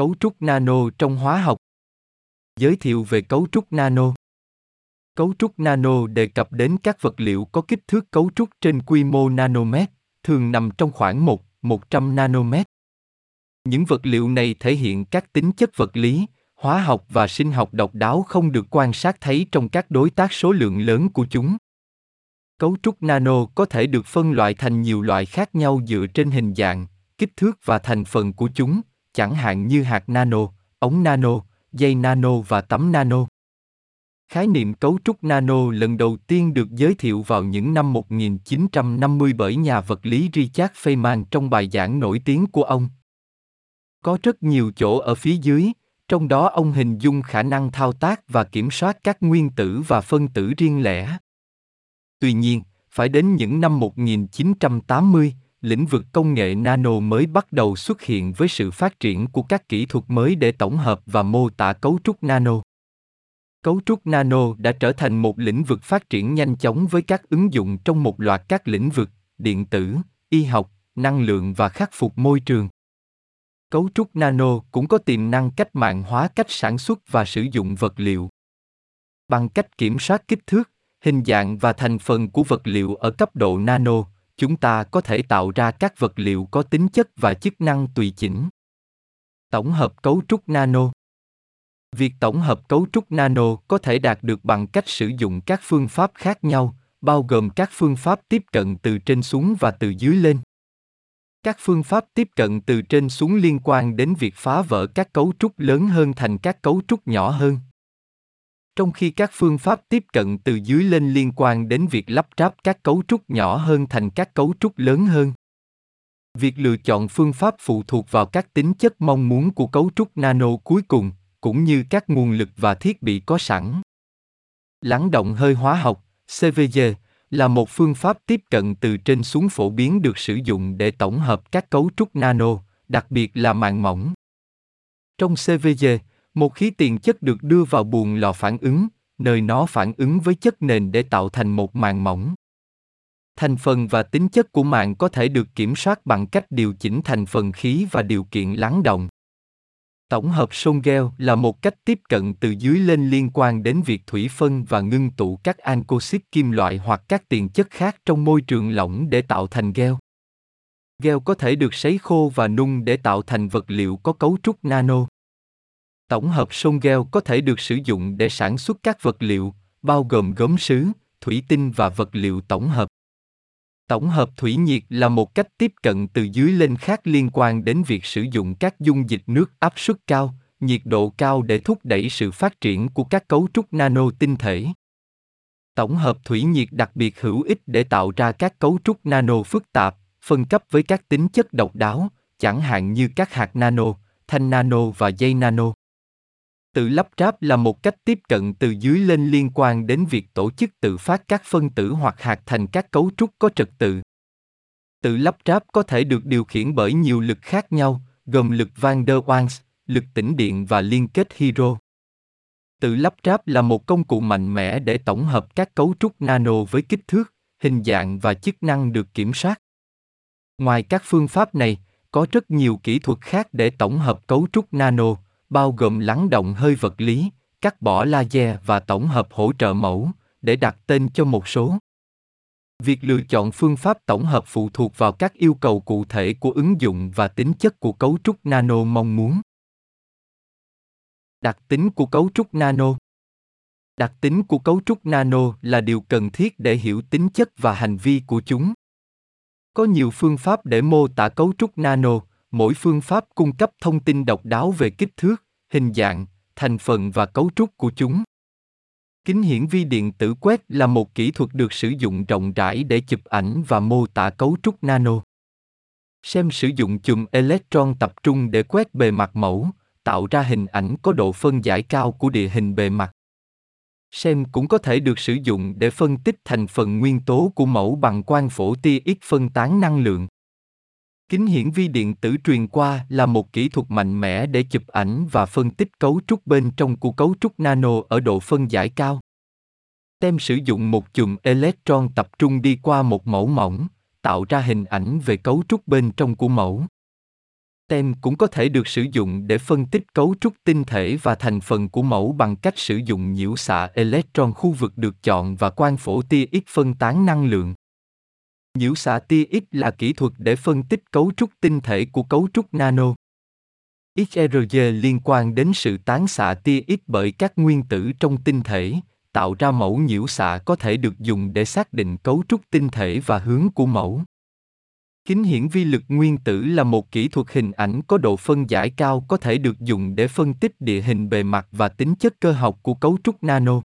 Cấu trúc nano trong hóa học. Giới thiệu về cấu trúc nano. Cấu trúc nano đề cập đến các vật liệu có kích thước cấu trúc trên quy mô nanomet, thường nằm trong khoảng 1, 100 nanomet. Những vật liệu này thể hiện các tính chất vật lý, hóa học và sinh học độc đáo không được quan sát thấy trong các đối tác số lượng lớn của chúng. Cấu trúc nano có thể được phân loại thành nhiều loại khác nhau dựa trên hình dạng, kích thước và thành phần của chúng, chẳng hạn như hạt nano, ống nano, dây nano và tấm nano. Khái niệm cấu trúc nano lần đầu tiên được giới thiệu vào những năm 1950 bởi nhà vật lý Richard Feynman trong bài giảng nổi tiếng của ông. Có rất nhiều chỗ ở phía dưới, trong đó ông hình dung khả năng thao tác và kiểm soát các nguyên tử và phân tử riêng lẻ. Tuy nhiên, phải đến những năm 1980, lĩnh vực công nghệ nano mới bắt đầu xuất hiện với sự phát triển của các kỹ thuật mới để tổng hợp và mô tả cấu trúc nano. Cấu trúc nano đã trở thành một lĩnh vực phát triển nhanh chóng với các ứng dụng trong một loạt các lĩnh vực, điện tử, y học, năng lượng và khắc phục môi trường. Cấu trúc nano cũng có tiềm năng cách mạng hóa cách sản xuất và sử dụng vật liệu. Bằng cách kiểm soát kích thước, hình dạng và thành phần của vật liệu ở cấp độ nano, chúng ta có thể tạo ra các vật liệu có tính chất và chức năng tùy chỉnh. Tổng hợp cấu trúc nano Việc tổng hợp cấu trúc nano có thể đạt được bằng cách sử dụng các phương pháp khác nhau, bao gồm các phương pháp tiếp cận từ trên xuống và từ dưới lên. Các phương pháp tiếp cận từ trên xuống liên quan đến việc phá vỡ các cấu trúc lớn hơn thành các cấu trúc nhỏ hơn. Trong khi các phương pháp tiếp cận từ dưới lên liên quan đến việc lắp ráp các cấu trúc nhỏ hơn thành các cấu trúc lớn hơn. Việc lựa chọn phương pháp phụ thuộc vào các tính chất mong muốn của cấu trúc nano cuối cùng, cũng như các nguồn lực và thiết bị có sẵn. Lắng động hơi hóa học, (CVG) là một phương pháp tiếp cận từ trên xuống phổ biến được sử dụng để tổng hợp các cấu trúc nano, đặc biệt là màng mỏng. Trong CVG, một khí tiền chất được đưa vào buồng lò phản ứng, nơi nó phản ứng với chất nền để tạo thành một màng mỏng. Thành phần và tính chất của màng có thể được kiểm soát bằng cách điều chỉnh thành phần khí và điều kiện lắng động. Tổng hợp Songel là một cách tiếp cận từ dưới lên liên quan đến việc thủy phân và ngưng tụ các ancoxit kim loại hoặc các tiền chất khác trong môi trường lỏng để tạo thành gel. Gel có thể được sấy khô và nung để tạo thành vật liệu có cấu trúc nano. Tổng hợp Songel có thể được sử dụng để sản xuất các vật liệu, bao gồm gốm sứ, thủy tinh và vật liệu tổng hợp. Tổng hợp thủy nhiệt là một cách tiếp cận từ dưới lên khác liên quan đến việc sử dụng các dung dịch nước áp suất cao, nhiệt độ cao để thúc đẩy sự phát triển của các cấu trúc nano tinh thể. Tổng hợp thủy nhiệt đặc biệt hữu ích để tạo ra các cấu trúc nano phức tạp, phân cấp với các tính chất độc đáo, chẳng hạn như các hạt nano, thanh nano và dây nano. Tự lắp ráp là một cách tiếp cận từ dưới lên liên quan đến việc tổ chức tự phát các phân tử hoặc hạt thành các cấu trúc có trật tự. Tự lắp ráp có thể được điều khiển bởi nhiều lực khác nhau, gồm lực van der Waals, lực tĩnh điện và liên kết hydro. Tự lắp ráp là một công cụ mạnh mẽ để tổng hợp các cấu trúc nano với kích thước, hình dạng và chức năng được kiểm soát. Ngoài các phương pháp này, có rất nhiều kỹ thuật khác để tổng hợp cấu trúc nano, bao gồm lắng động hơi vật lý, cắt bỏ laser và tổng hợp hỗ trợ mẫu, để đặt tên cho một số. Việc lựa chọn phương pháp tổng hợp phụ thuộc vào các yêu cầu cụ thể của ứng dụng và tính chất của cấu trúc nano mong muốn. Đặc tính của cấu trúc nano Đặc tính của cấu trúc nano là điều cần thiết để hiểu tính chất và hành vi của chúng. Có nhiều phương pháp để mô tả cấu trúc nano, mỗi phương pháp cung cấp thông tin độc đáo về kích thước, hình dạng, thành phần và cấu trúc của chúng. Kính hiển vi điện tử quét là một kỹ thuật được sử dụng rộng rãi để chụp ảnh và mô tả cấu trúc nano. Xem sử dụng chùm electron tập trung để quét bề mặt mẫu, tạo ra hình ảnh có độ phân giải cao của địa hình bề mặt. SEM cũng có thể được sử dụng để phân tích thành phần nguyên tố của mẫu bằng quang phổ tia X phân tán năng lượng. Kính hiển vi điện tử truyền qua là một kỹ thuật mạnh mẽ để chụp ảnh và phân tích cấu trúc bên trong của cấu trúc nano ở độ phân giải cao. TEM sử dụng một chùm electron tập trung đi qua một mẫu mỏng, tạo ra hình ảnh về cấu trúc bên trong của mẫu. TEM cũng có thể được sử dụng để phân tích cấu trúc tinh thể và thành phần của mẫu bằng cách sử dụng nhiễu xạ electron khu vực được chọn và quang phổ tia X phân tán năng lượng. Nhiễu xạ tia X là kỹ thuật để phân tích cấu trúc tinh thể của cấu trúc nano. XRG liên quan đến sự tán xạ tia X bởi các nguyên tử trong tinh thể, tạo ra mẫu nhiễu xạ có thể được dùng để xác định cấu trúc tinh thể và hướng của mẫu. Kính hiển vi lực nguyên tử là một kỹ thuật hình ảnh có độ phân giải cao có thể được dùng để phân tích địa hình bề mặt và tính chất cơ học của cấu trúc nano.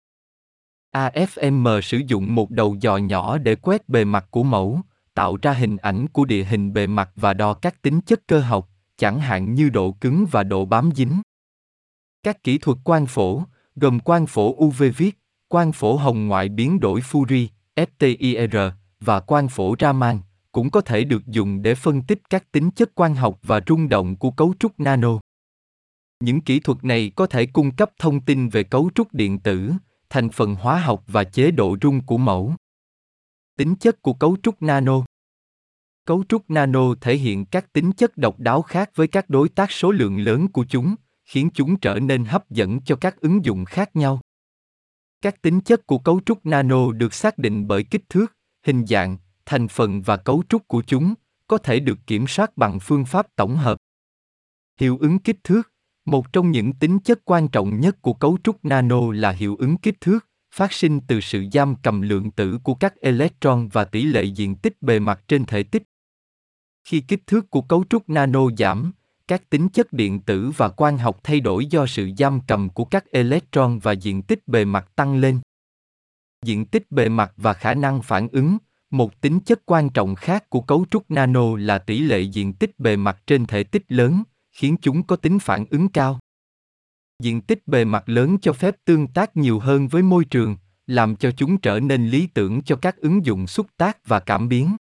AFM sử dụng một đầu dò nhỏ để quét bề mặt của mẫu, tạo ra hình ảnh của địa hình bề mặt và đo các tính chất cơ học, chẳng hạn như độ cứng và độ bám dính. Các kỹ thuật quang phổ, gồm quang phổ UV viết, quang phổ hồng ngoại biến đổi Fourier, FTIR, và quang phổ Raman, cũng có thể được dùng để phân tích các tính chất quang học và rung động của cấu trúc nano. Những kỹ thuật này có thể cung cấp thông tin về cấu trúc điện tử, thành phần hóa học và chế độ rung của mẫu. Tính chất của cấu trúc nano Cấu trúc nano thể hiện các tính chất độc đáo khác với các đối tác số lượng lớn của chúng, khiến chúng trở nên hấp dẫn cho các ứng dụng khác nhau. Các tính chất của cấu trúc nano được xác định bởi kích thước, hình dạng, thành phần và cấu trúc của chúng có thể được kiểm soát bằng phương pháp tổng hợp. Hiệu ứng kích thước, một trong những tính chất quan trọng nhất của cấu trúc nano là hiệu ứng kích thước, phát sinh từ sự giam cầm lượng tử của các electron và tỷ lệ diện tích bề mặt trên thể tích. Khi kích thước của cấu trúc nano giảm, các tính chất điện tử và quang học thay đổi do sự giam cầm của các electron và diện tích bề mặt tăng lên. Diện tích bề mặt và khả năng phản ứng, một tính chất quan trọng khác của cấu trúc nano là tỷ lệ diện tích bề mặt trên thể tích lớn, khiến chúng có tính phản ứng cao. Diện tích bề mặt lớn cho phép tương tác nhiều hơn với môi trường, làm cho chúng trở nên lý tưởng cho các ứng dụng xúc tác và cảm biến.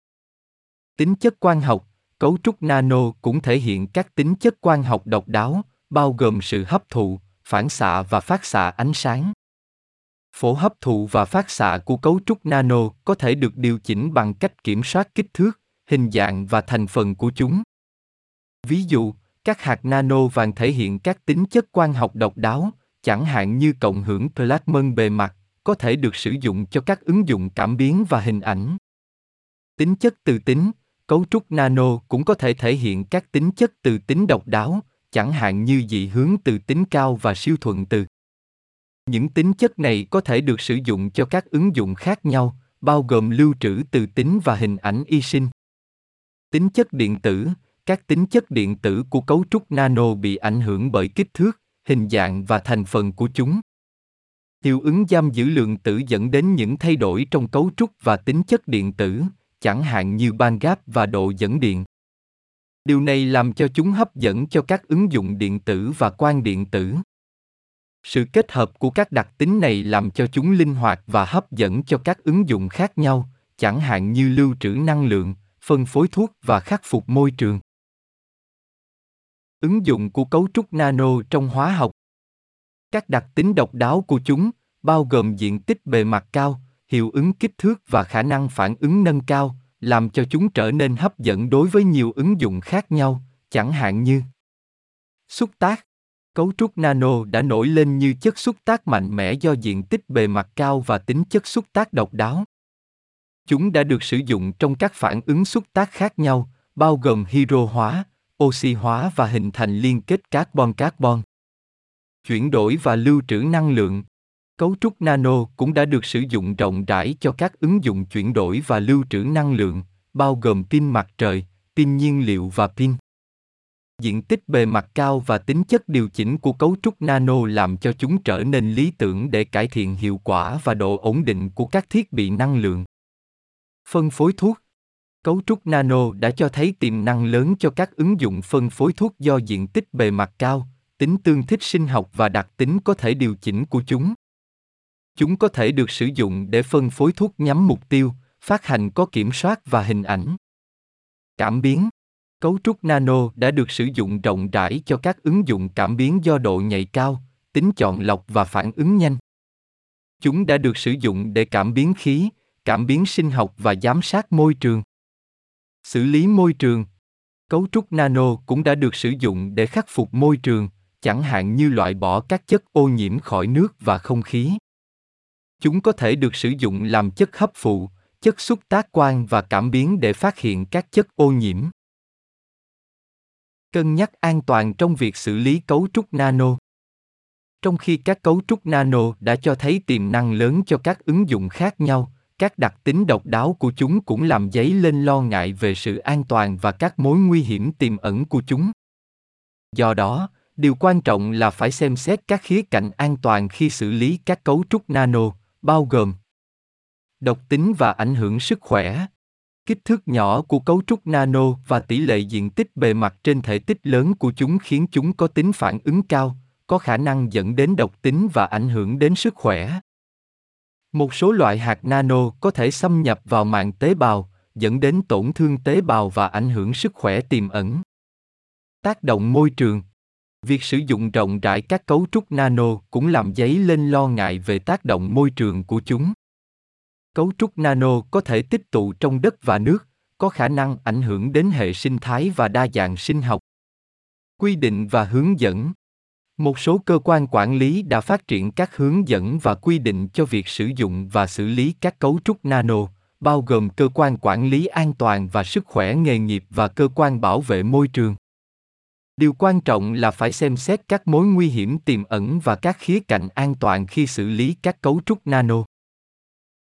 Tính chất quang học, cấu trúc nano cũng thể hiện các tính chất quang học độc đáo, bao gồm sự hấp thụ, phản xạ và phát xạ ánh sáng. Phổ hấp thụ và phát xạ của cấu trúc nano có thể được điều chỉnh bằng cách kiểm soát kích thước, hình dạng và thành phần của chúng. Ví dụ, các hạt nano vàng thể hiện các tính chất quang học độc đáo, chẳng hạn như cộng hưởng plasmon bề mặt, có thể được sử dụng cho các ứng dụng cảm biến và hình ảnh. Tính chất từ tính, cấu trúc nano cũng có thể thể hiện các tính chất từ tính độc đáo, chẳng hạn như dị hướng từ tính cao và siêu thuận từ. Những tính chất này có thể được sử dụng cho các ứng dụng khác nhau, bao gồm lưu trữ từ tính và hình ảnh y sinh. Tính chất điện tử, các tính chất điện tử của cấu trúc nano bị ảnh hưởng bởi kích thước, hình dạng và thành phần của chúng. Hiệu ứng giam giữ lượng tử dẫn đến những thay đổi trong cấu trúc và tính chất điện tử, chẳng hạn như ban gap và độ dẫn điện. Điều này làm cho chúng hấp dẫn cho các ứng dụng điện tử và quan điện tử. Sự kết hợp của các đặc tính này làm cho chúng linh hoạt và hấp dẫn cho các ứng dụng khác nhau, chẳng hạn như lưu trữ năng lượng, phân phối thuốc và khắc phục môi trường. Ứng dụng của cấu trúc nano trong hóa học Các đặc tính độc đáo của chúng, bao gồm diện tích bề mặt cao, hiệu ứng kích thước và khả năng phản ứng nâng cao, làm cho chúng trở nên hấp dẫn đối với nhiều ứng dụng khác nhau, chẳng hạn như xúc tác Cấu trúc nano đã nổi lên như chất xúc tác mạnh mẽ do diện tích bề mặt cao và tính chất xúc tác độc đáo. Chúng đã được sử dụng trong các phản ứng xúc tác khác nhau, bao gồm hydro hóa, oxy hóa và hình thành liên kết carbon-carbon. Chuyển đổi và lưu trữ năng lượng. Cấu trúc nano cũng đã được sử dụng rộng rãi cho các ứng dụng chuyển đổi và lưu trữ năng lượng, bao gồm pin mặt trời, pin nhiên liệu và pin. Diện tích bề mặt cao và tính chất điều chỉnh của cấu trúc nano làm cho chúng trở nên lý tưởng để cải thiện hiệu quả và độ ổn định của các thiết bị năng lượng. Phân phối thuốc Cấu trúc nano đã cho thấy tiềm năng lớn cho các ứng dụng phân phối thuốc do diện tích bề mặt cao, tính tương thích sinh học và đặc tính có thể điều chỉnh của chúng. Chúng có thể được sử dụng để phân phối thuốc nhắm mục tiêu, phát hành có kiểm soát và hình ảnh. Cảm biến Cấu trúc nano đã được sử dụng rộng rãi cho các ứng dụng cảm biến do độ nhạy cao, tính chọn lọc và phản ứng nhanh. Chúng đã được sử dụng để cảm biến khí, cảm biến sinh học và giám sát môi trường. Xử lý môi trường Cấu trúc nano cũng đã được sử dụng để khắc phục môi trường, chẳng hạn như loại bỏ các chất ô nhiễm khỏi nước và không khí. Chúng có thể được sử dụng làm chất hấp phụ, chất xúc tác quang và cảm biến để phát hiện các chất ô nhiễm. Cân nhắc an toàn trong việc xử lý cấu trúc nano. Trong khi các cấu trúc nano đã cho thấy tiềm năng lớn cho các ứng dụng khác nhau, các đặc tính độc đáo của chúng cũng làm dấy lên lo ngại về sự an toàn và các mối nguy hiểm tiềm ẩn của chúng. Do đó, điều quan trọng là phải xem xét các khía cạnh an toàn khi xử lý các cấu trúc nano, bao gồm độc tính và ảnh hưởng sức khỏe, kích thước nhỏ của cấu trúc nano và tỷ lệ diện tích bề mặt trên thể tích lớn của chúng khiến chúng có tính phản ứng cao, có khả năng dẫn đến độc tính và ảnh hưởng đến sức khỏe. Một số loại hạt nano có thể xâm nhập vào mạng tế bào, dẫn đến tổn thương tế bào và ảnh hưởng sức khỏe tiềm ẩn. Tác động môi trường Việc sử dụng rộng rãi các cấu trúc nano cũng làm dấy lên lo ngại về tác động môi trường của chúng. Cấu trúc nano có thể tích tụ trong đất và nước, có khả năng ảnh hưởng đến hệ sinh thái và đa dạng sinh học. Quy định và hướng dẫn một số cơ quan quản lý đã phát triển các hướng dẫn và quy định cho việc sử dụng và xử lý các cấu trúc nano, bao gồm cơ quan quản lý an toàn và sức khỏe nghề nghiệp và cơ quan bảo vệ môi trường. Điều quan trọng là phải xem xét các mối nguy hiểm tiềm ẩn và các khía cạnh an toàn khi xử lý các cấu trúc nano.